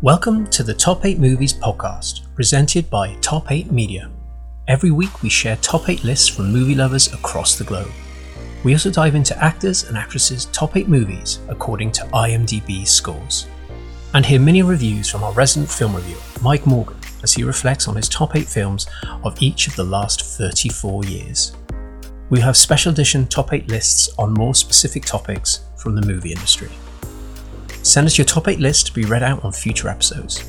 Welcome to the Top 8 Movies podcast, presented by Top 8 Media. Every week we share top 8 lists from movie lovers across the globe. We also dive into actors and actresses' top 8 movies according to IMDb scores. And hear mini reviews from our resident film reviewer, Mike Morgan, as he reflects on his top 8 films of each of the last 34 years. We have special edition top 8 lists on more specific topics from the movie industry. Send us your top 8 list to be read out on future episodes.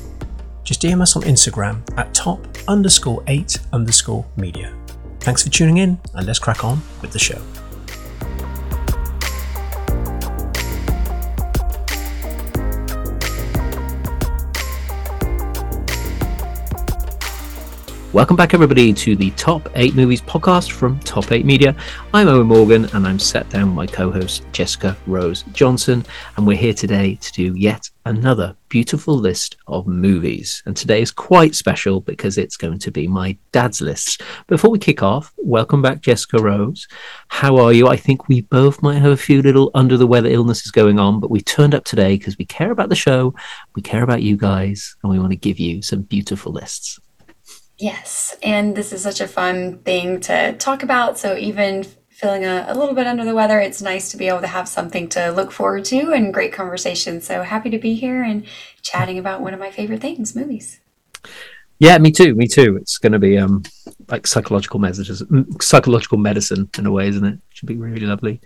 Just DM us on Instagram at top underscore 8 underscore media. Thanks for tuning in, and let's crack on with the show. Welcome back, everybody, to the Top 8 Movies podcast from Top 8 Media. I'm Owen Morgan, and I'm sat down with my co host, Jessica Rose Johnson, and we're here today to do yet another beautiful list of movies. And today is quite special because it's going to be my dad's list. Before we kick off, welcome back, Jessica Rose. How are you? I think we both might have a few little under the weather illnesses going on, but we turned up today because we care about the show, we care about you guys, and we want to give you some beautiful lists. Yes, and this is such a fun thing to talk about. So, even feeling a, a, little bit under the weather, it's nice to be able to have something to look forward to and great conversation. So, happy to be here and chatting about one of my favorite things movies. Yeah, me too. Me too. It's going to be um like psychological messages, psychological medicine in a way, isn't it? Should be really lovely.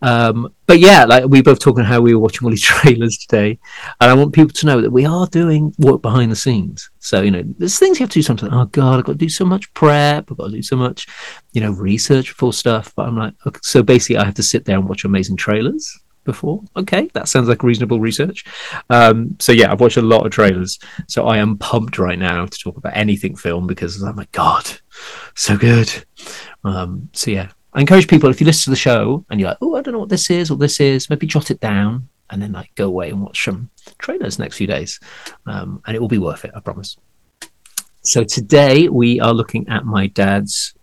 Um, but yeah, like we both talking how we were watching all these trailers today, and I want people to know that we are doing work behind the scenes. So you know, there's things you have to do sometimes. Oh God, I've got to do so much prep. I've got to do so much, you know, research for stuff. But I'm like, okay, so basically, I have to sit there and watch amazing trailers before. Okay, that sounds like reasonable research. Um, so yeah, I've watched a lot of trailers, so I am pumped right now to talk about anything film because oh my god, so good. Um, so yeah, I encourage people if you listen to the show and you're like, oh, I don't know what this is or this is, maybe jot it down and then like go away and watch some trailers next few days, um, and it will be worth it. I promise. So today we are looking at my dad's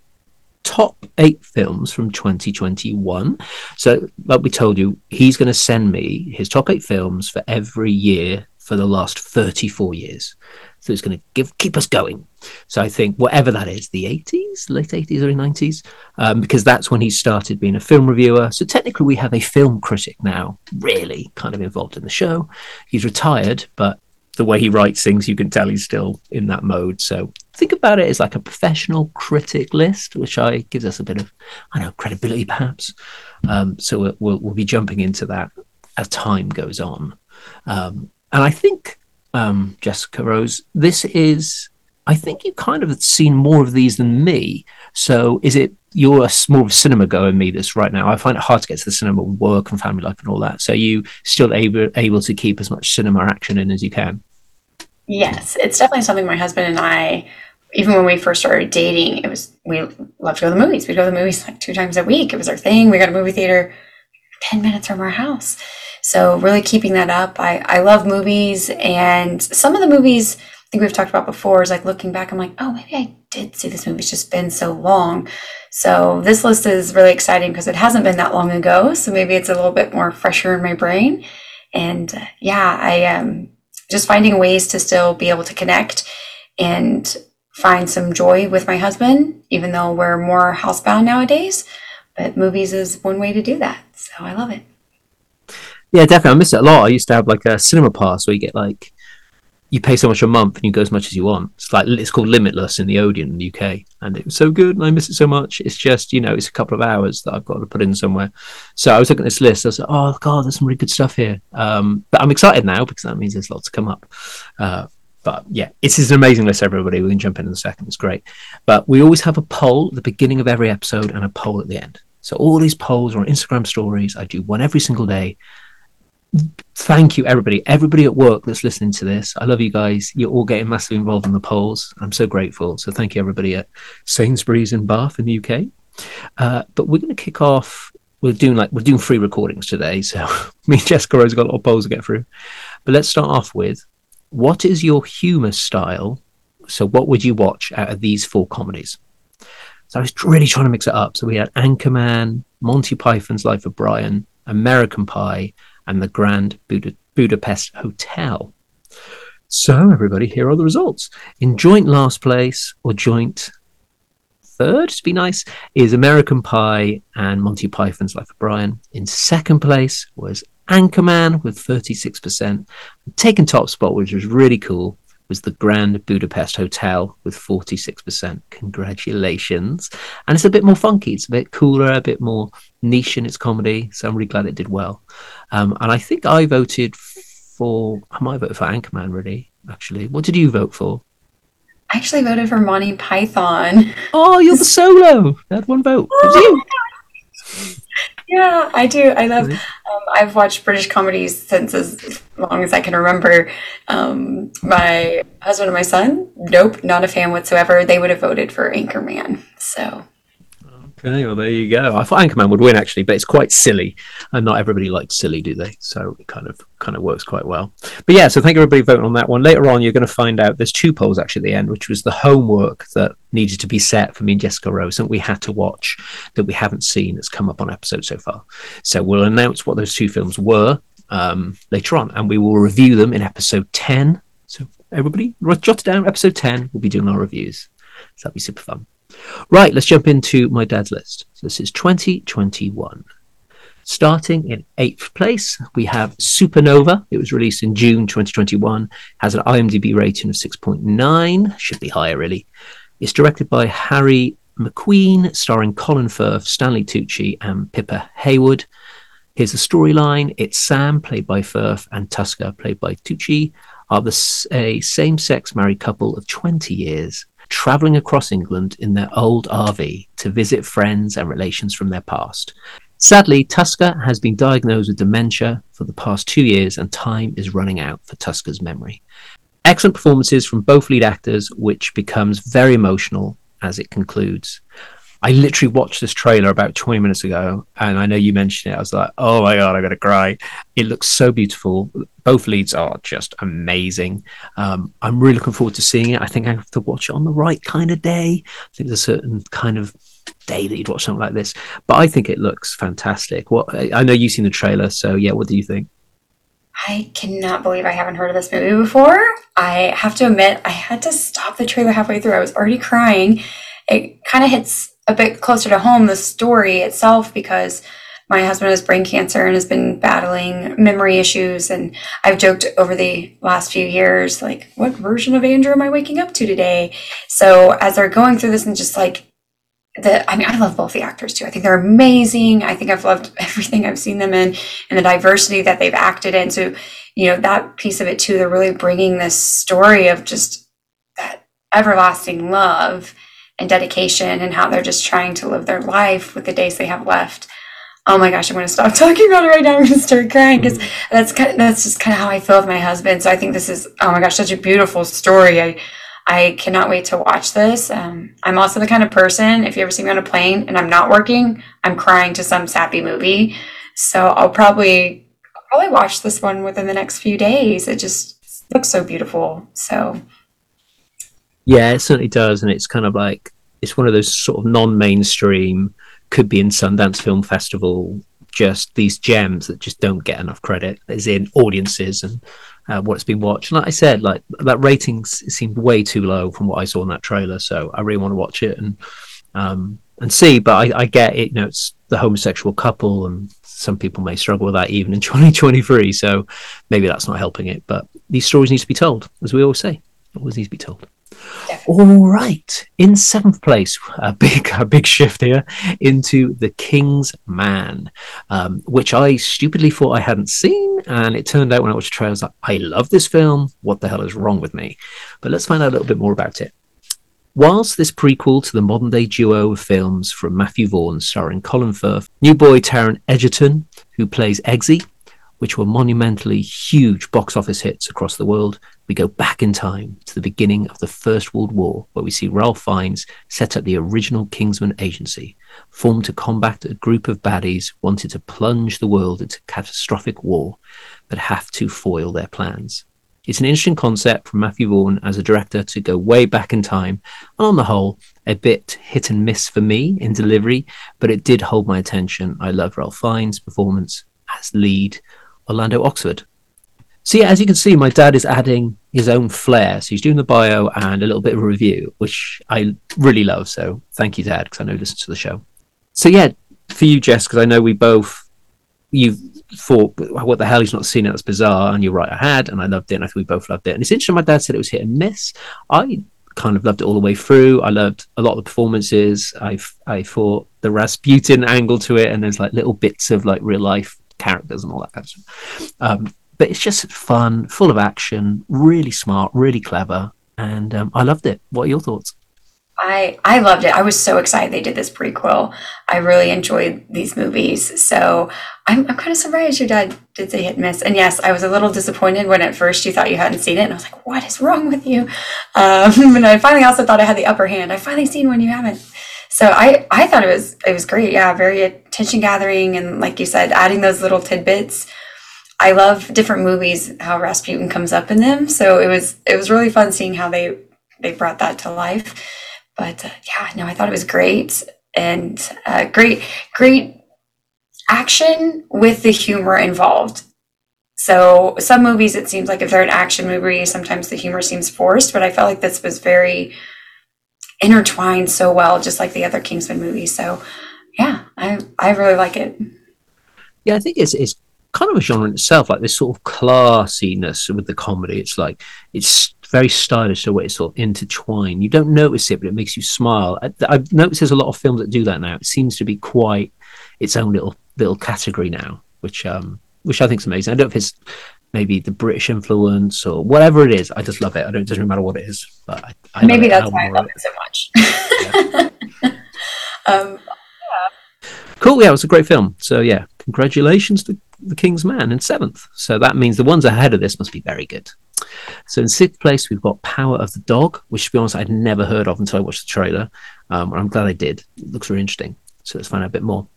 top eight films from 2021. So, like we told you, he's going to send me his top eight films for every year for the last 34 years. So it's going to give keep us going. So I think whatever that is, the 80s, late 80s, early 90s, um, because that's when he started being a film reviewer. So technically, we have a film critic now, really kind of involved in the show. He's retired, but the way he writes things, you can tell he's still in that mode. So think about it as like a professional critic list, which I gives us a bit of, I know, credibility perhaps. Um, so we'll, we'll, we'll, be jumping into that as time goes on. Um, and I think, um, Jessica Rose, this is, I think you kind of seen more of these than me. So is it you're a more of a cinema goer than me this right now. I find it hard to get to the cinema with work and family life and all that. So you still able able to keep as much cinema action in as you can. Yes, it's definitely something my husband and I, even when we first started dating, it was we loved to go to the movies. We'd go to the movies like two times a week. It was our thing. We got a movie theater ten minutes from our house. So really keeping that up. I, I love movies and some of the movies I think we've talked about before is like looking back, I'm like, oh maybe I did see this movie. It's just been so long. So this list is really exciting because it hasn't been that long ago. So maybe it's a little bit more fresher in my brain. And uh, yeah, I am um, just finding ways to still be able to connect and find some joy with my husband, even though we're more housebound nowadays. But movies is one way to do that. So I love it. Yeah, definitely. I miss it a lot. I used to have like a cinema pass where you get like you pay so much a month and you go as much as you want. It's like it's called Limitless in the Odeon in the UK, and it was so good, and I miss it so much. It's just you know, it's a couple of hours that I've got to put in somewhere. So I was looking at this list. I was like, oh god, there's some really good stuff here. Um, but I'm excited now because that means there's lots to come up. Uh, but yeah, it is an amazing list, everybody. We can jump in in a second. It's great. But we always have a poll at the beginning of every episode and a poll at the end. So all these polls are on Instagram stories. I do one every single day thank you everybody. Everybody at work that's listening to this i love you guys. You're all getting massively involved in the polls. I'm so grateful. So thank you everybody at sainsbury's in bath in the uk uh, but we're going to kick off we're doing like we're doing free recordings today so me and jessica rose got a lot of polls to get through. But let's start off with what is your humor style? So what would you watch out of these four comedies? So i was really trying to mix it up. So we had anchorman monty python's life of brian american pie and the Grand Buda- Budapest Hotel. So, everybody, here are the results. In joint last place or joint third, to be nice, is American Pie and Monty Python's Life of Brian. In second place was Anchorman with 36%. Taking top spot, which was really cool, was the Grand Budapest Hotel with 46%. Congratulations. And it's a bit more funky. It's a bit cooler, a bit more niche in its comedy. So I'm really glad it did well. Um, and I think I voted for, I might vote for Anchorman, really, actually. What did you vote for? I actually voted for Monty Python. Oh, you're the solo. That one vote. It you. Yeah, I do. I love. Um, I've watched British comedies since as long as I can remember. Um, my husband and my son, nope, not a fan whatsoever. They would have voted for Anchorman. So Okay, well there you go. I thought Anchorman would win actually, but it's quite silly, and not everybody likes silly, do they? So it kind of kind of works quite well. But yeah, so thank everybody for voting on that one. Later on, you're going to find out there's two polls actually at the end, which was the homework that needed to be set for me and Jessica Rose, and we had to watch that we haven't seen that's come up on episode so far. So we'll announce what those two films were um, later on, and we will review them in episode ten. So everybody, jot it down. Episode ten, we'll be doing our reviews. So that'll be super fun. Right, let's jump into my dad's list. So this is 2021. Starting in eighth place, we have Supernova. It was released in June 2021, has an IMDb rating of 6.9, should be higher really. It's directed by Harry Macqueen, starring Colin Firth, Stanley Tucci, and Pippa Haywood. Here's the storyline it's Sam, played by Firth, and Tusker, played by Tucci, are the, a same sex married couple of 20 years traveling across England in their old RV to visit friends and relations from their past. Sadly, Tusker has been diagnosed with dementia for the past two years, and time is running out for Tusker's memory. Excellent performances from both lead actors, which becomes very emotional as it concludes. I literally watched this trailer about 20 minutes ago, and I know you mentioned it. I was like, oh my God, I'm going to cry. It looks so beautiful. Both leads are just amazing. Um, I'm really looking forward to seeing it. I think I have to watch it on the right kind of day. I think there's a certain kind of day that you'd watch something like this, but I think it looks fantastic. What I know you've seen the trailer, so yeah, what do you think? I cannot believe I haven't heard of this movie before. I have to admit, I had to stop the trailer halfway through. I was already crying. It kind of hits a bit closer to home the story itself because my husband has brain cancer and has been battling memory issues and i've joked over the last few years like what version of andrew am i waking up to today? So as they're going through this and just like the i mean i love both the actors too. I think they're amazing. I think i've loved everything i've seen them in and the diversity that they've acted in. So you know that piece of it too they're really bringing this story of just that everlasting love and dedication and how they're just trying to live their life with the days they have left. Oh my gosh, I'm going to stop talking about it right now. I'm going to start crying because that's kind of, that's just kind of how I feel with my husband. So I think this is oh my gosh, such a beautiful story. I I cannot wait to watch this. Um, I'm also the kind of person if you ever see me on a plane and I'm not working, I'm crying to some sappy movie. So I'll probably I'll probably watch this one within the next few days. It just looks so beautiful. So yeah, it certainly does, and it's kind of like it's one of those sort of non-mainstream, could be in Sundance Film Festival, just these gems that just don't get enough credit, as in audiences and uh, what's been watched. And like I said, like that rating seemed way too low from what I saw in that trailer, so I really want to watch it and um, and see. But I, I get it, you know, it's the homosexual couple, and some people may struggle with that even in 2023. So maybe that's not helping it. But these stories need to be told, as we always say, always need to be told. All right, in seventh place, a big a big shift here into the King's Man, um, which I stupidly thought I hadn't seen, and it turned out when I watched the trailer, I was like, I love this film. What the hell is wrong with me? But let's find out a little bit more about it. Whilst this prequel to the modern day duo of films from Matthew Vaughn starring Colin Firth, new boy Taron Egerton, who plays Eggsy, which were monumentally huge box office hits across the world, we go back in time to the beginning of the First World War, where we see Ralph Fiennes set up the original Kingsman Agency, formed to combat a group of baddies wanted to plunge the world into catastrophic war, but have to foil their plans. It's an interesting concept from Matthew Vaughn as a director to go way back in time, and on the whole, a bit hit and miss for me in delivery, but it did hold my attention. I love Ralph Fiennes' performance as lead Orlando Oxford So as you can see, my dad is adding his own flair. So he's doing the bio and a little bit of a review, which I really love. So thank you, Dad, because I know you listen to the show. So yeah, for you, Jess, because I know we both you thought, what the hell? He's not seen it. That's bizarre. And you're right, I had, and I loved it. And I think we both loved it. And it's interesting. My dad said it was hit and miss. I kind of loved it all the way through. I loved a lot of the performances. I I thought the Rasputin angle to it, and there's like little bits of like real life characters and all that kind of stuff. Um, but it's just fun, full of action, really smart, really clever, and um, I loved it. What are your thoughts? I I loved it. I was so excited they did this prequel. I really enjoyed these movies. So I'm I'm kind of surprised your dad did say hit miss. And yes, I was a little disappointed when at first you thought you hadn't seen it, and I was like, "What is wrong with you?" Um, and I finally also thought I had the upper hand. I finally seen one you haven't. So I I thought it was it was great. Yeah, very attention gathering, and like you said, adding those little tidbits. I love different movies how Rasputin comes up in them. So it was it was really fun seeing how they they brought that to life. But uh, yeah, no, I thought it was great and uh, great great action with the humor involved. So some movies it seems like if they're an action movie, sometimes the humor seems forced, but I felt like this was very intertwined so well, just like the other Kingsman movies. So yeah, I I really like it. Yeah, I think it's it's kind of a genre in itself, like this sort of classiness with the comedy. It's like it's very stylish the way it's sort of intertwined. You don't notice it, but it makes you smile. I, I've noticed there's a lot of films that do that now. It seems to be quite its own little little category now, which um which I think is amazing. I don't know if it's maybe the British influence or whatever it is. I just love it. I don't. It doesn't matter what it is, but I, I maybe that's why I love it so much. Yeah. um, yeah. Cool. Yeah, it was a great film. So yeah, congratulations to the King's Man in seventh. So that means the ones ahead of this must be very good. So in sixth place, we've got Power of the Dog, which to be honest, I'd never heard of until I watched the trailer. Um, I'm glad I did. It looks very interesting. So let's find out a bit more.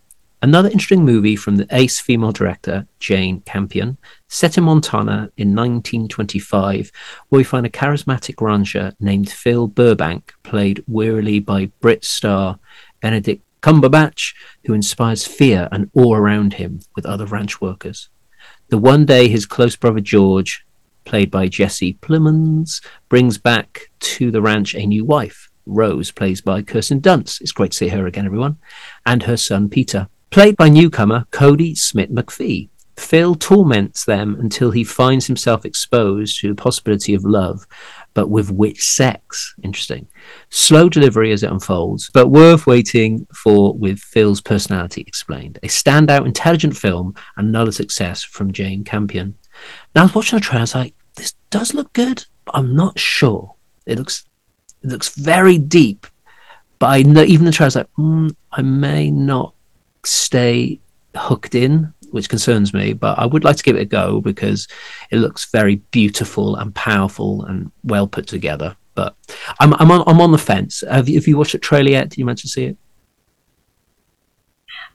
Another interesting movie from the ace female director, Jane Campion, set in Montana in 1925, where we find a charismatic rancher named Phil Burbank, played wearily by Brit star Benedict Cumberbatch, who inspires fear and awe around him with other ranch workers. The one day his close brother George, played by Jesse Plemons, brings back to the ranch a new wife, Rose, played by Kirsten Dunst. It's great to see her again, everyone, and her son Peter, played by newcomer Kodi Smit-McPhee. Phil torments them until he finds himself exposed to the possibility of love but with which sex? Interesting. Slow delivery as it unfolds, but worth waiting for with Phil's personality explained. A standout, intelligent film and another success from Jane Campion. Now, I was watching the trailer, I was like, this does look good, but I'm not sure. It looks, it looks very deep, but I know even the trailer, I was like, mm, I may not stay hooked in which concerns me. But I would like to give it a go because it looks very beautiful and powerful and well put together. But I'm I'm on I'm on the fence. Have you, have you watched the trailer yet? Did you manage to see it?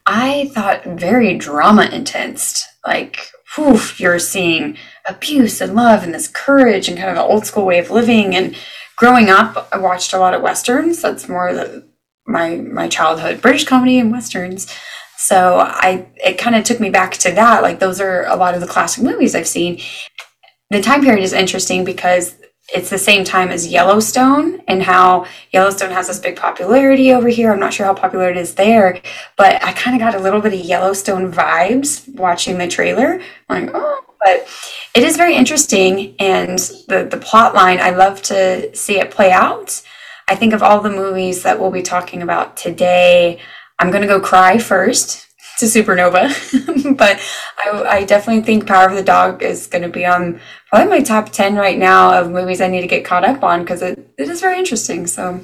I thought very drama intense. Like, whew, you're seeing abuse and love and this courage and kind of an old school way of living. And growing up, I watched a lot of westerns. That's more the, my my childhood British comedy and westerns. So I it kind of took me back to that. Like those are a lot of the classic movies I've seen. The time period is interesting because it's the same time as Yellowstone and how Yellowstone has this big popularity over here. I'm not sure how popular it is there, but I kind of got a little bit of Yellowstone vibes watching the trailer. I'm like, oh, but it is very interesting and the the plot line, I love to see it play out. I think of all the movies that we'll be talking about today, I'm going to go cry first to Supernova, but I, I, definitely think Power of the Dog is going to be on probably my top 10 right now of movies I need to get caught up on because it, it is very interesting. So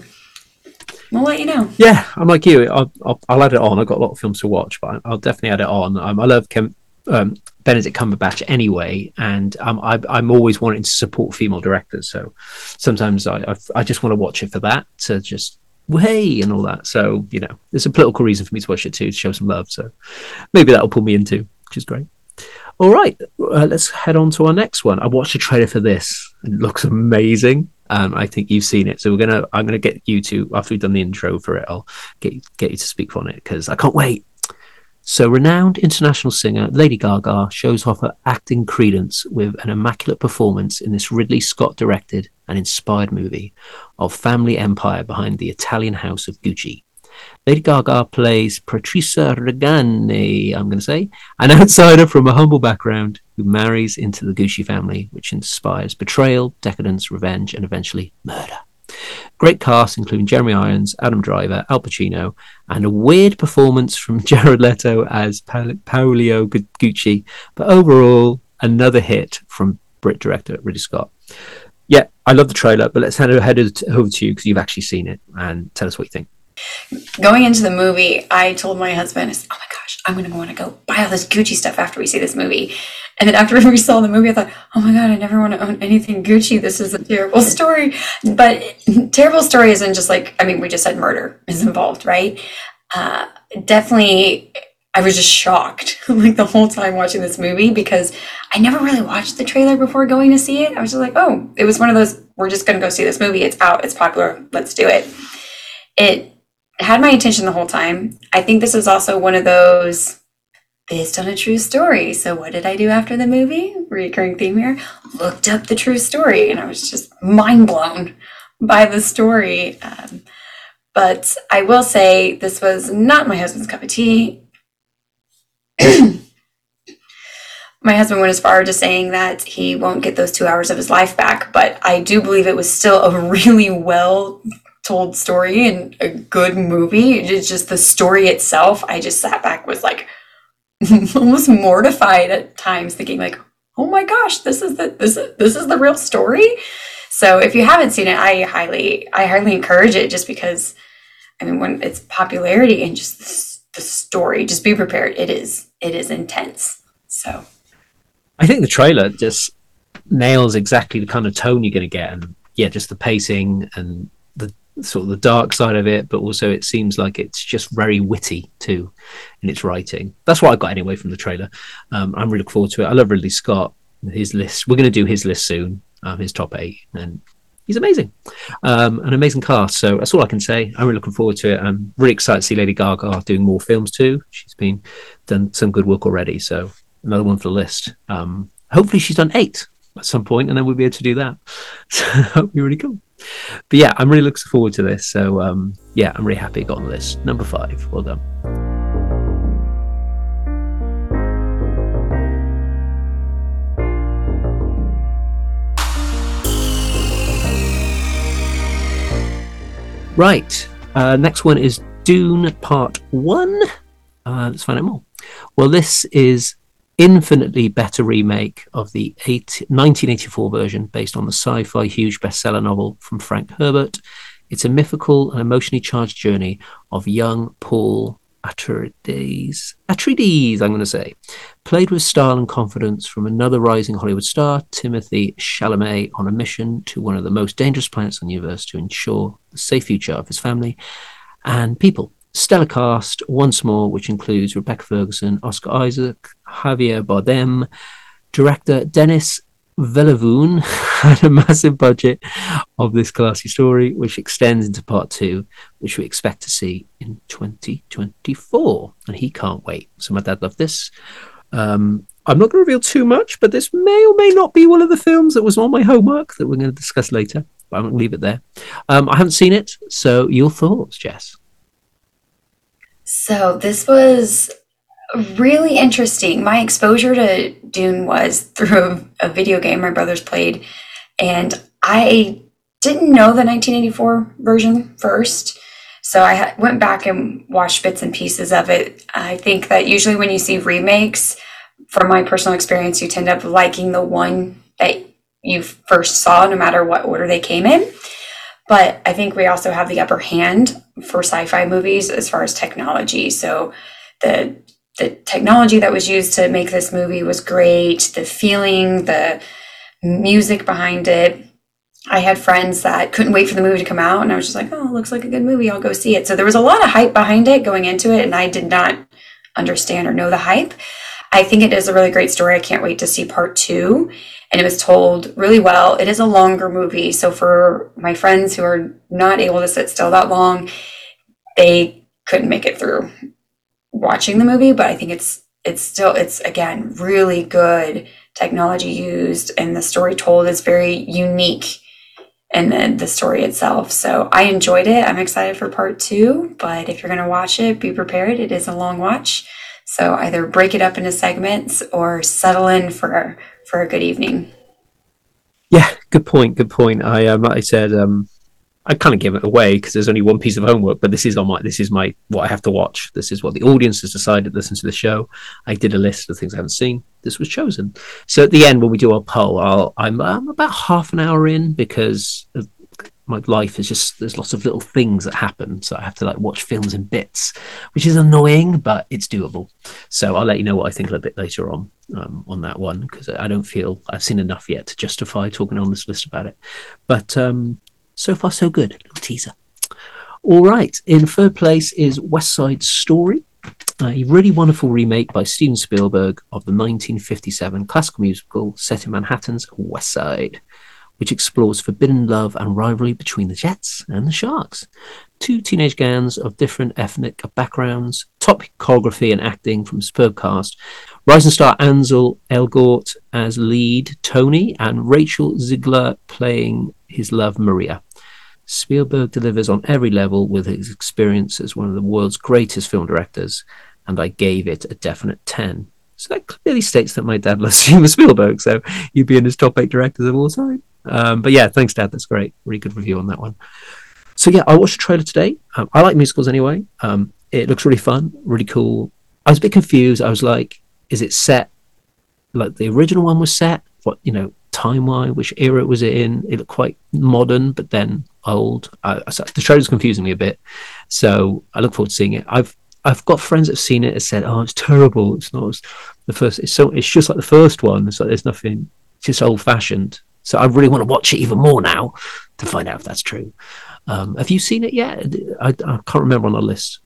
we'll let you know. Yeah, I'm like you. I'll, I'll, I'll add it on. I've got a lot of films to watch, but I'll definitely add it on. Um, I love um, Benedict Cumberbatch anyway, and um, I, am always wanting to support female directors. So sometimes I, I, I just want to watch it for that to just hey and all that. So you know, there's a political reason for me to watch it too to show some love. So maybe that'll pull me into, which is great. All right, uh, let's head on to our next one. I watched a trailer for this. It looks amazing. Um, I think you've seen it, so we're gonna. I'm gonna get you to after we've done the intro for it. I'll get get you to speak on it because I can't wait. So, renowned international singer Lady Gaga shows off her acting credence with an immaculate performance in this Ridley Scott directed and inspired movie of family empire behind the Italian house of Gucci. Lady Gaga plays Patrizia Reggiani, I'm going to say, an outsider from a humble background who marries into the Gucci family, which inspires betrayal, decadence, revenge, and eventually murder. Great cast, including Jeremy Irons, Adam Driver, Al Pacino, and a weird performance from Jared Leto as pa- Paolo Gucci. But overall, another hit from Brit director Ridley Scott. Yeah, I love the trailer, but let's hand it over to you because you've actually seen it and tell us what you think. Going into the movie, I told my husband, "Oh my gosh, I'm to want to go buy all this Gucci stuff after we see this movie." And then after we saw the movie, I thought, "Oh my god, I never want to own anything Gucci. This is a terrible story." But terrible story isn't just like I mean, we just said murder is involved, right? Uh, definitely, I was just shocked like the whole time watching this movie because I never really watched the trailer before going to see it. I was just like, "Oh, it was one of those. We're just to go see this movie. It's out. It's popular. Let's do it." It had my attention the whole time. I think this was also one of those based on a true story. So what did I do after the movie? Recurring theme here. Looked up the true story, and I was just mind blown by the story. Um, but I will say this was not my husband's cup of tea. my husband went as far as saying that he won't get those two hours of his life back, but I do believe it was still a really well told story and a good movie. It's just the story itself. I just sat back was like almost mortified at times, thinking like, "Oh my gosh, this is the this is this is the real story." So if you haven't seen it, I highly I highly encourage it, just because I mean when it's popularity and just the, the story, just be prepared. It is it is intense. So I think the trailer just nails exactly the kind of tone you're going to get, and yeah, just the pacing and sort of the dark side of it, but also it seems like it's just very witty too in its writing. That's what I got anyway from the trailer. Um, I'm really looking forward to it. I love Ridley Scott. His list. We're going to do his list soon. Um, his top eight, and he's amazing. Um, an amazing cast. So that's all I can say. I'm really looking forward to it. I'm really excited to see Lady Gaga doing more films too. She's been done some good work already. So another one for the list. Um, hopefully she's done eight at some point, and then we'll be able to do that. So that'll be really cool but yeah, I'm really looking forward to this. So um, yeah, I'm really happy it got on the list. Number five. Well done. Right. Uh, next one is Dune Part 1. Uh, let's find out more. Well, this is infinitely better remake of the 1984 version based on the sci fi huge bestseller novel from Frank Herbert. It's a mythical and emotionally charged journey of young Paul Atreides, Atreides, I'm going to say, played with style and confidence from another rising Hollywood star, Timothy Chalamet, on a mission to one of the most dangerous planets in the universe to ensure the safe future of his family and people stellar cast once more, which includes Rebecca Ferguson, Oscar Isaac, Javier Bardem, director Denis Villeneuve had a massive budget of this classy story, which extends into part two, which we expect to see in 2024. And he can't wait. So my dad loved this. Um, I'm not going to reveal too much, but this may or may not be one of the films that was on my homework that we're going to discuss later. But I'm going to leave it there. Um, I haven't seen it, so your thoughts, Jess? So this was really interesting. My exposure to Dune was through a, video game my brothers played, and I didn't know the 1984 version first. So I went back and watched bits and pieces of it. I think that usually when you see remakes, from my personal experience, you tend up liking the one that you first saw, no matter what order they came in. But I think we also have the upper hand for sci-fi movies as far as technology. So the the technology that was used to make this movie was great. The feeling, the music behind it. I had friends that couldn't wait for the movie to come out, and I was just like, "Oh, looks like a good movie. I'll go see it." So there was a lot of hype behind it going into it, and I did not understand or know the hype. I think it is a really great story. I can't wait to see part two and it was told really well. It is a longer movie, so for my friends who are not able to sit still that long, they couldn't make it through. watching the movie, but I think it's it's still it's again really good technology used and the story told is very unique and then the story itself. So I enjoyed it. I'm excited for part two, but if you're going to watch it, be prepared. It is a long watch. So either break it up into segments or settle in for for a good evening. Yeah, good point. Good point. I um, I said, um, I kind of give it away because there's only one piece of homework, but this is on my this is my what I have to watch. This is what the audience has decided. Listen to the show. I did a list of things I haven't seen. This was chosen. So at the end, when we do our poll, I'll, I'm I'm about half an hour in because my life is just there's lots of little things that happen, so I have to like watch films in bits, which is annoying, but it's doable. So I'll let you know what I think a little bit later on um, on that one because I don't feel I've seen enough yet to justify talking on this list about it. But um, so far, so good. Little teaser. All right. In third place is West Side Story, a really wonderful remake by Steven Spielberg of the 1957 classical musical set in Manhattan's West Side, which explores forbidden love and rivalry between the Jets and the Sharks. Two teenage gangs of different ethnic backgrounds, top choreography and acting from superb cast, rising star Ansel Elgort as lead Tony, and Rachel Zegler playing his love Maria. Spielberg delivers on every level with his experience as one of the world's greatest film directors, and I gave it a definite 10. So that clearly states that my dad loves Steven Spielberg, so he'd be in his top eight directors of all time. Um, but yeah, thanks, Dad. That's great. Really good review on that one. So yeah, I watched the trailer today. Um, I like musicals anyway. Um, it looks really fun, really cool. I was a bit confused. I was like, is it set like the original one was set? What you know, time wise, which era was it in? It looked quite modern, but then old. I, I, the trailer's confusing me a bit, so I look forward to seeing it. I've I've got friends that have seen it and said, "Oh, it's terrible. It's not the first. It's so it's just like the first one. It's like there's nothing. It's just old fashioned." So I really want to watch it even more now to find out if that's true. Um, have you seen it yet? I, I can't remember on the list.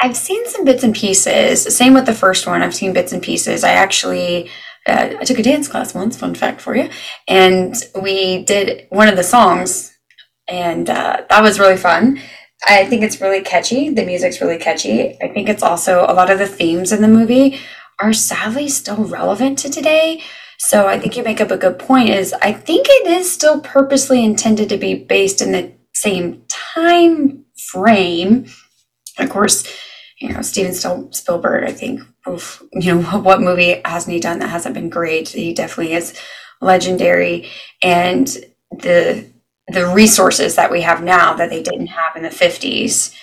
I've seen some bits and pieces. Same with the first one. I've seen bits and pieces. I actually uh, I took a dance class once. Fun fact for you, and we did one of the songs and uh, that was really fun. I think it's really catchy. The music's really catchy. I think it's also a lot of the themes in the movie are sadly still relevant to today. So I think you make up a good point is I think it is still purposely intended to be based in the same time frame. Of course, you know, Steven Spielberg, I think, oof, you know, what movie hasn't he done that hasn't been great? He definitely is legendary. And the the resources that we have now that they didn't have in the 50s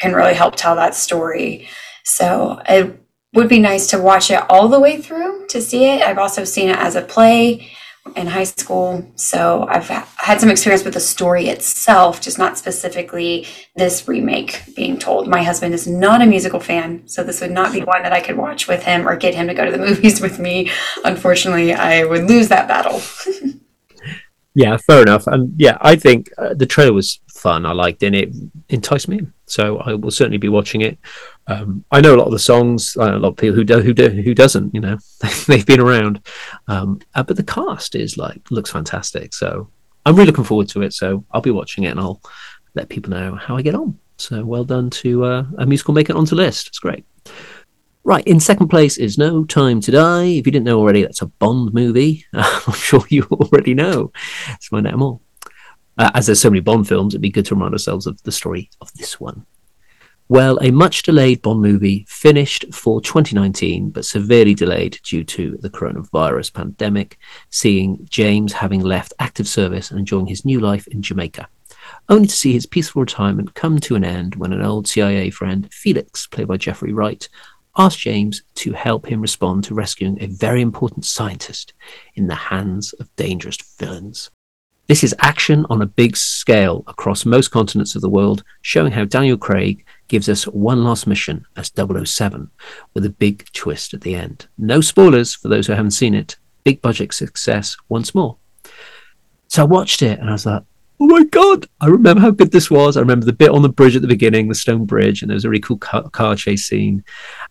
can really help tell that story. So it would be nice to watch it all the way through to see it. I've also seen it as a play in high school. So I've had some experience with the story itself, just not specifically this remake being told. My husband is not a musical fan, so this would not be one that I could watch with him or get him to go to the movies with me. Unfortunately, I would lose that battle. Yeah, fair enough. And yeah, I think uh, the trailer was fun. I liked it. It enticed me. So I will certainly be watching it. Um, I know a lot of the songs. A lot of people who do who do who doesn't. You know, they've been around. Um, uh, but the cast is like looks fantastic. So I'm really looking forward to it. So I'll be watching it and I'll let people know how I get on. So well done to uh, a musical make it onto list. It's great. Right, in second place is No Time to Die. If you didn't know already, that's a Bond movie. I'm sure you already know. Let's find out more. Uh, as there's so many Bond films, it'd be good to remind ourselves of the story of this one. Well, a much delayed Bond movie finished for 2019, but severely delayed due to the coronavirus pandemic, seeing James having left active service and enjoying his new life in Jamaica, only to see his peaceful retirement come to an end when an old CIA friend, Felix, played by Jeffrey Wright, asked James to help him respond to rescuing a very important scientist in the hands of dangerous villains. This is action on a big scale across most continents of the world, showing how Daniel Craig gives us one last mission as 007 with a big twist at the end. No spoilers for those who haven't seen it. Big budget success once more. So I watched it and I was like, oh my god. I remember how good this was. I remember the bit on the bridge at the beginning the stone bridge and there was a really cool car, car chase scene.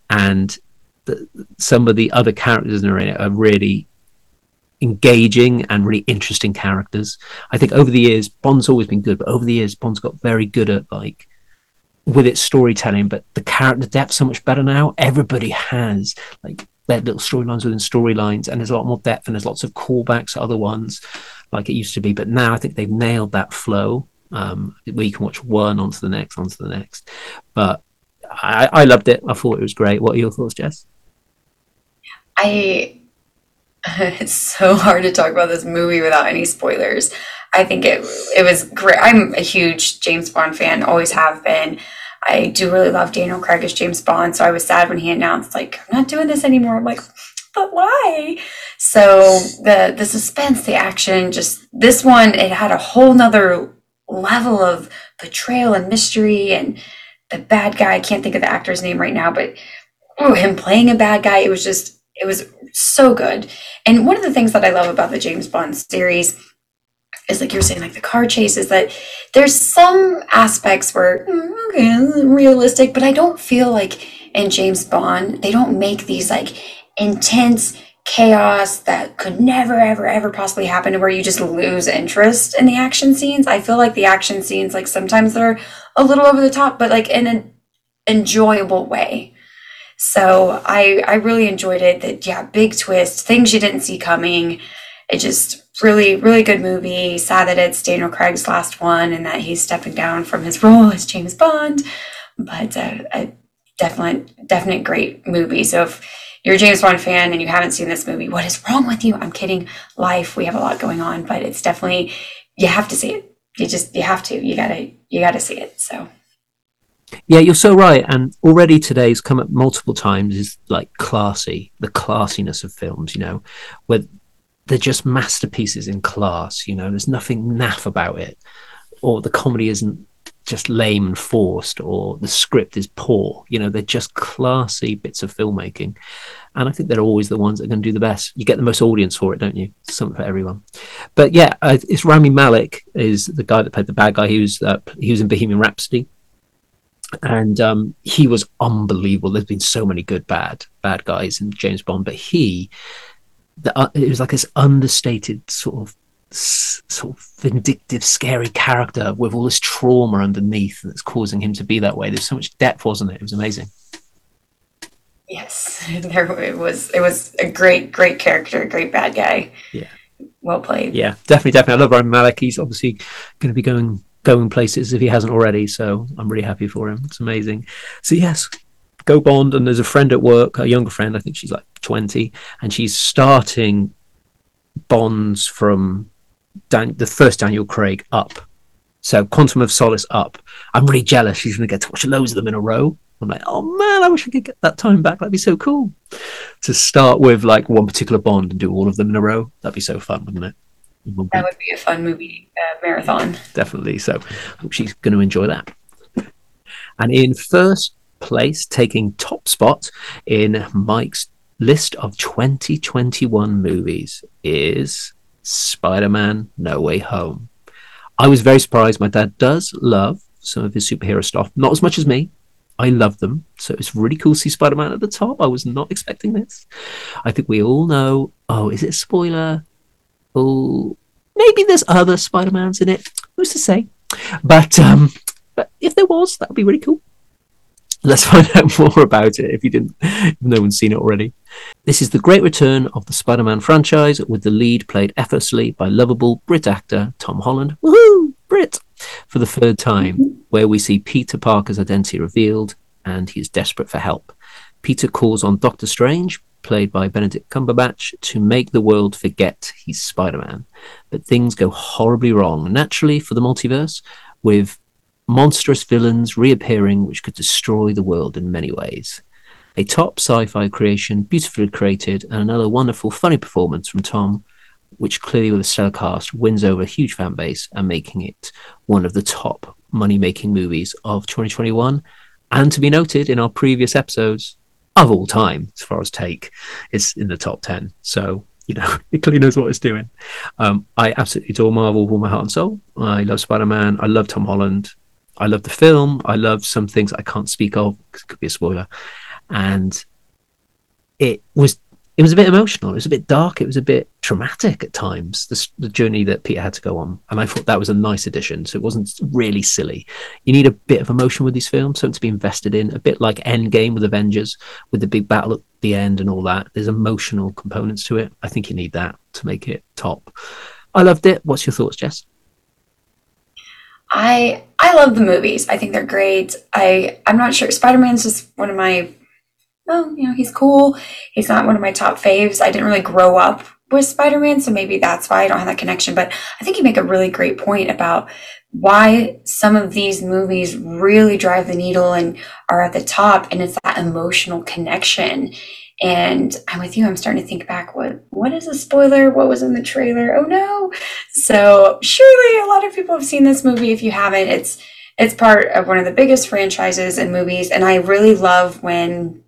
And the, some of the other characters in it are really engaging and really interesting characters. I think over the years bond's always been good but over the years bond's got very good at like with its storytelling, but the character depth so much better now. Everybody has like their little storylines within storylines, and there's a lot more depth, and there's lots of callbacks to other ones, like it used to be. But now I think they've nailed that flow um, where you can watch one onto the next, onto the next. But I, I loved it. I thought it was great. What are your thoughts, Jess? I it's so hard to talk about this movie without any spoilers. I think it it was great. I'm a huge James Bond fan, always have been. I do really love Daniel Craig as James Bond, so I was sad when he announced like I'm not doing this anymore. I'm like, but why? So the the suspense, the action, just this one, it had a whole nother level of betrayal and mystery and the bad guy. I can't think of the actor's name right now, but oh, him playing a bad guy, it was just it was so good. And one of the things that I love about the James Bond series is like you're saying, like the car chase is that there's some aspects where mm, okay, realistic, but I don't feel like in James Bond they don't make these like intense chaos that could never ever ever possibly happen to where you just lose interest in the action scenes. I feel like the action scenes like sometimes they're a little over the top, but like in an enjoyable way. So I I really enjoyed it. That yeah, big twist, things you didn't see coming. It just really really good movie. Sad that it's Daniel Craig's last one and that he's stepping down from his role as James Bond. But uh, a definite definite great movie. So if you're a James Bond fan and you haven't seen this movie, what is wrong with you? I'm kidding. Life, we have a lot going on, but it's definitely you have to see it. You just you have to. You gotta you gotta see it. So yeah, you're so right. And already today's come up multiple times is like classy, the classiness of films, you know, where they're just masterpieces in class, you know, there's nothing naff about it. Or the comedy isn't just lame and forced or the script is poor. You know, they're just classy bits of filmmaking. And I think they're always the ones that are going to do the best. You get the most audience for it, don't you? Something for everyone. But yeah, it's Rami Malek is the guy that played the bad guy. He was uh, he was in Bohemian Rhapsody and um, he was unbelievable. There's been so many good bad bad guys in James Bond, but he, the, uh, it was like this understated sort of sort of vindictive, scary character with all this trauma underneath that's causing him to be that way. There's so much depth, wasn't it? It was amazing. Yes, there it was. It was a great, great character, a great bad guy. Yeah, well played. Yeah, definitely, definitely. I love Ryan Malek. He's obviously going to be going going places if he hasn't already. So I'm really happy for him. It's amazing. So yes, go Bond. And there's a friend at work, a younger friend. I think she's like 20, and she's starting Bonds from Dan- the first Daniel Craig up. So Quantum of Solace up. I'm really jealous. She's going to get to watch loads of them in a row. I'm like, oh man, I wish I could get that time back. That'd be so cool. To start with like one particular Bond and do all of them in a row. That'd be so fun, wouldn't it? That would be a fun movie uh, marathon. Definitely. So I hope she's going to enjoy that. And in first place, taking top spot in Mike's list of 2021 movies is Spider Man No Way Home. I was very surprised. My dad does love some of his superhero stuff, not as much as me. I love them. So it's really cool to see Spider Man at the top. I was not expecting this. I think we all know. Oh, is it a spoiler? Oh, maybe there's other Spider Mans in it. Who's to say? But um, but if there was, that would be really cool. Let's find out more about it if you didn't, if no one's seen it already. This is the great return of the Spider Man franchise with the lead played effortlessly by lovable Brit actor Tom Holland. Woohoo! Brit! For the third time, where we see Peter Parker's identity revealed and he is desperate for help. Peter calls on Doctor Strange, played by Benedict Cumberbatch, to make the world forget he's Spider Man. But things go horribly wrong, naturally, for the multiverse, with monstrous villains reappearing which could destroy the world in many ways. A top sci fi creation, beautifully created, and another wonderful, funny performance from Tom, which clearly, with a stellar cast, wins over a huge fan base and making it one of the top money making movies of 2021. And to be noted in our previous episodes, of all time, as far as take, it's in the top 10. So, you know, it clearly knows what it's doing. Um, I absolutely adore Marvel with all my heart and soul. I love Spider Man. I love Tom Holland. I love the film. I love some things I can't speak of could be a spoiler. And it was it was a bit emotional. It was a bit dark. It was a bit traumatic at times. The, the journey that Peter had to go on, and I thought that was a nice addition. So it wasn't really silly. You need a bit of emotion with these films, something to be invested in. A bit like Endgame with Avengers, with the big battle at the end and all that. There's emotional components to it. I think you need that to make it top. I loved it. What's your thoughts, Jess? I I love the movies. I think they're great. I I'm not sure. Spider Man's just one of my oh you know he's cool. He's not one of my top faves. I didn't really grow up with Spider Man, so maybe that's why I don't have that connection. But I think you make a really great point about why some of these movies really drive the needle and are at the top, and it's that emotional connection and I'm with you. I'm starting to think back. What what is a spoiler? What was in the trailer? Oh no! So surely a lot of people have seen this movie. If you haven't, it's it's part of one of the biggest franchises and movies, and I really love when.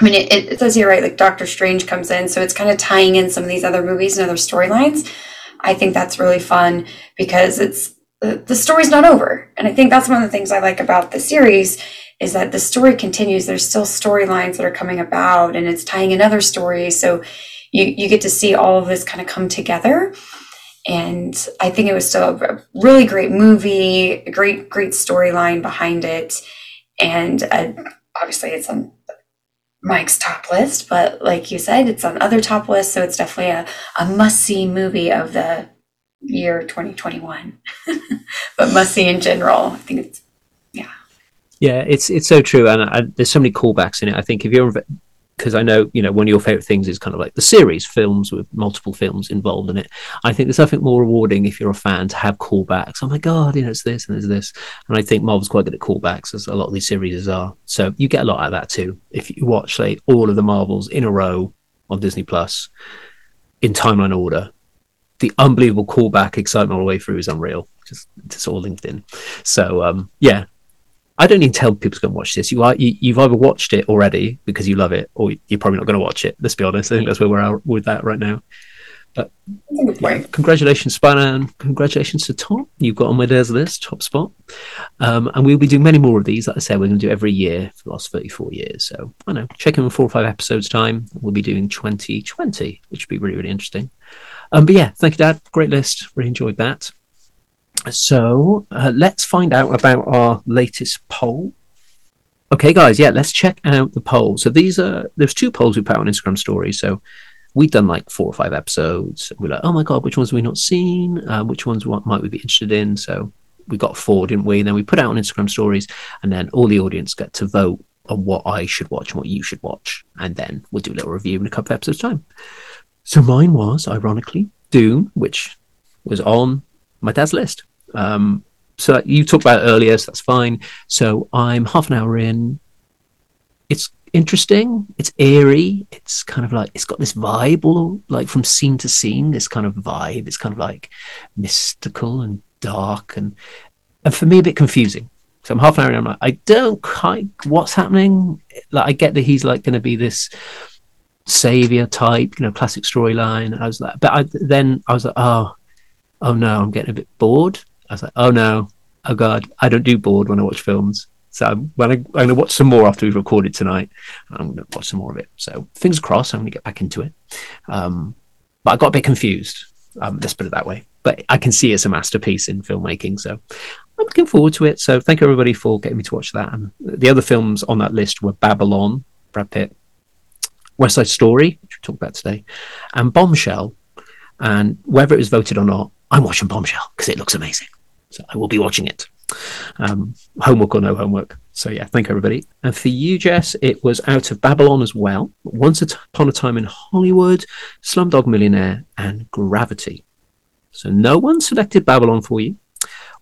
I mean, it, it says here, right? Like Doctor Strange comes in, so it's kind of tying in some of these other movies and other storylines. I think that's really fun because it's the, the story's not over, and I think that's one of the things I like about the series is that the story continues. There's still storylines that are coming about and it's tying another story. So you, you get to see all of this kind of come together. And I think it was still a really great movie, a great, great storyline behind it. And uh, obviously it's on Mike's top list, but like you said, it's on other top lists. So it's definitely a, a must see movie of the year 2021, but must see in general. I think it's yeah, it's it's so true, and I, there's so many callbacks in it. I think if you're because I know you know one of your favorite things is kind of like the series films with multiple films involved in it. I think there's nothing more rewarding if you're a fan to have callbacks. Oh my god, you know it's this and there's this, and I think Marvel's quite good at callbacks as a lot of these series are. So you get a lot out of that too. If you watch say all of the Marvels in a row on Disney Plus in timeline order, the unbelievable callback excitement all the way through is unreal. Just it's all linked in. So um, yeah, I don't need to tell people to go and watch this. You are you, have either watched it already because you love it, or you're probably not going to watch it. Let's be honest. I think that's where we're at with that right now. But yeah, congratulations, Spanner, and congratulations to Tom. You've got on my days list, top spot. Um, and we'll be doing many more of these. Like I said, we're going to do every year for the last 34 years. So I know, check in four or five episodes time. We'll be doing 2020, which would be really, really interesting. Um, but yeah, thank you, Dad. Great list. Really enjoyed that. So uh, let's find out about our latest poll. Okay, guys, yeah, let's check out the poll. So these are there's two polls we put on Instagram stories. So we've done like four or five episodes. We're like, oh my god, which ones have we not seen? Uh, which ones might we be interested in? So we got four, didn't we? And then we put out on Instagram stories, and then all the audience get to vote on what I should watch and what you should watch, and then we'll do a little review in a couple of episodes time. So mine was ironically Dune, which was on my dad's list. Um, so you talked about earlier, so that's fine. So I'm half an hour in. It's interesting. It's eerie. It's kind of like it's got this vibe, all like from scene to scene. This kind of vibe. It's kind of like mystical and dark, and and for me a bit confusing. So I'm half an hour in. I'm like, I don't quite what's happening. Like I get that he's like going to be this savior type, you know, classic storyline. I was like, but I, then I was like, oh, oh no, I'm getting a bit bored. I was like, oh no, oh god, I don't do bored when I watch films. So I'm, when I, am going to watch some more after we've recorded tonight. I'm going to watch some more of it. So fingers crossed, I'm going to get back into it. Um, but I got a bit confused. Um, let's put it that way. But I can see it's a masterpiece in filmmaking. So I'm looking forward to it. So thank you everybody for getting me to watch that. And the other films on that list were Babylon, Brad Pitt, West Side Story, which we talked about today, and Bombshell. And whether it was voted or not, I'm watching Bombshell because it looks amazing. So I will be watching it. Um, homework or no homework. So yeah, thank everybody. And for you, Jess, it was Out of Babylon as well. Once Upon a Time in Hollywood, Slumdog Millionaire, and Gravity. So no one selected Babylon for you.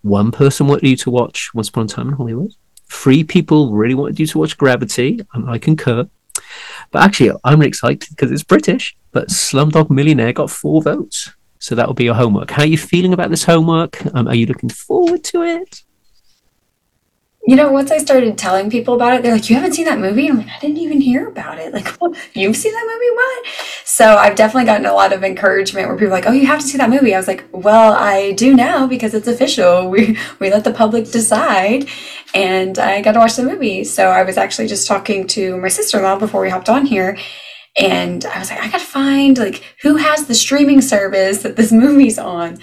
One person wanted you to watch Once Upon a Time in Hollywood. Three people really wanted you to watch Gravity, and I concur. But actually, I'm excited because it's British. But Slumdog Millionaire got four votes. So that will be your homework. How are you feeling about this homework? Um, are you looking forward to it? You know, once I started telling people about it, they're like, "You haven't seen that movie?" I'm like, "I didn't even hear about it." Like, you've seen that movie? What? So I've definitely gotten a lot of encouragement where people are like, "Oh, you have to see that movie." I was like, "Well, I do now because it's official. We we let the public decide, and I got to watch the movie." So I was actually just talking to my sister in law before we hopped on here, And I was like, I gotta find like who has the streaming service that this movie's on.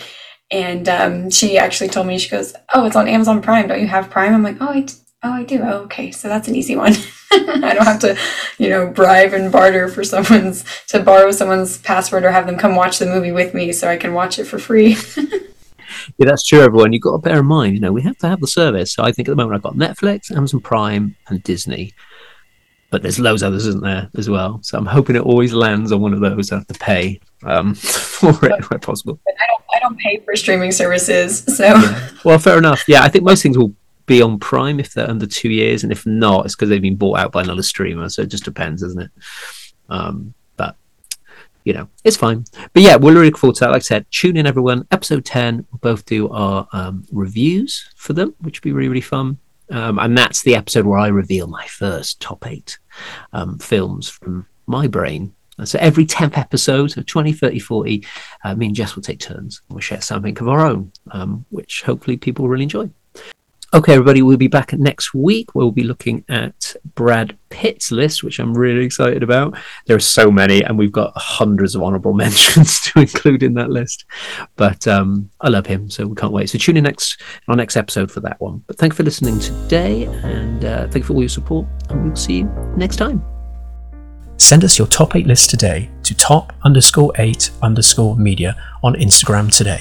And um, she actually told me, she goes, "Oh, it's on Amazon Prime. Don't you have Prime?" I'm like, "Oh, I d- oh I do. Oh, okay, so that's an easy one. I don't have to, you know, bribe and barter for someone's to borrow someone's password or have them come watch the movie with me so I can watch it for free." Yeah, that's true, everyone. You've got to bear in mind, you know, we have to have the service. So I think at the moment I've got Netflix, Amazon Prime, and Disney. But there's loads others, isn't there, as well? So I'm hoping it always lands on one of those. I have to pay um, for it where possible. I don't I don't pay for streaming services, so Yeah. Well, fair enough. Yeah, I think most things will be on Prime if they're under two years, and if not, it's because they've been bought out by another streamer. So it just depends, doesn't it? Um, but you know, it's fine. But yeah, we're really looking forward to that. Like I said, tune in, everyone. Episode ten, we'll both do our um, reviews for them, which will be really, really fun. Um, and that's the episode where I reveal my first top eight um, films from my brain. And so every 10th episode of 20, 30, 40, uh, me and Jess will take turns. And we'll share something of our own, um, which hopefully people will really enjoy. Okay, everybody, we'll be back next week. We'll be looking at Brad Pitt's list, which I'm really excited about. There are so many, and we've got hundreds of honorable mentions to include in that list. But um, I love him, so we can't wait. So tune in next our next episode for that one. But thank you for listening today, and uh, thank you for all your support, and we'll see you next time. Send us your top 8 list today to top underscore 8 underscore media on Instagram today.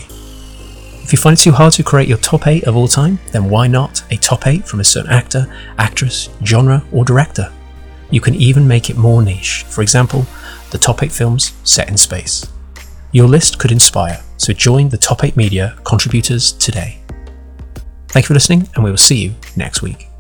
If you find it too hard to create your top 8 of all time, then why not a top 8 from a certain actor, actress, genre, or director? You can even make it more niche. For example, the top 8 films set in space. Your list could inspire, so join the top 8 media contributors today. Thank you for listening, and we will see you next week.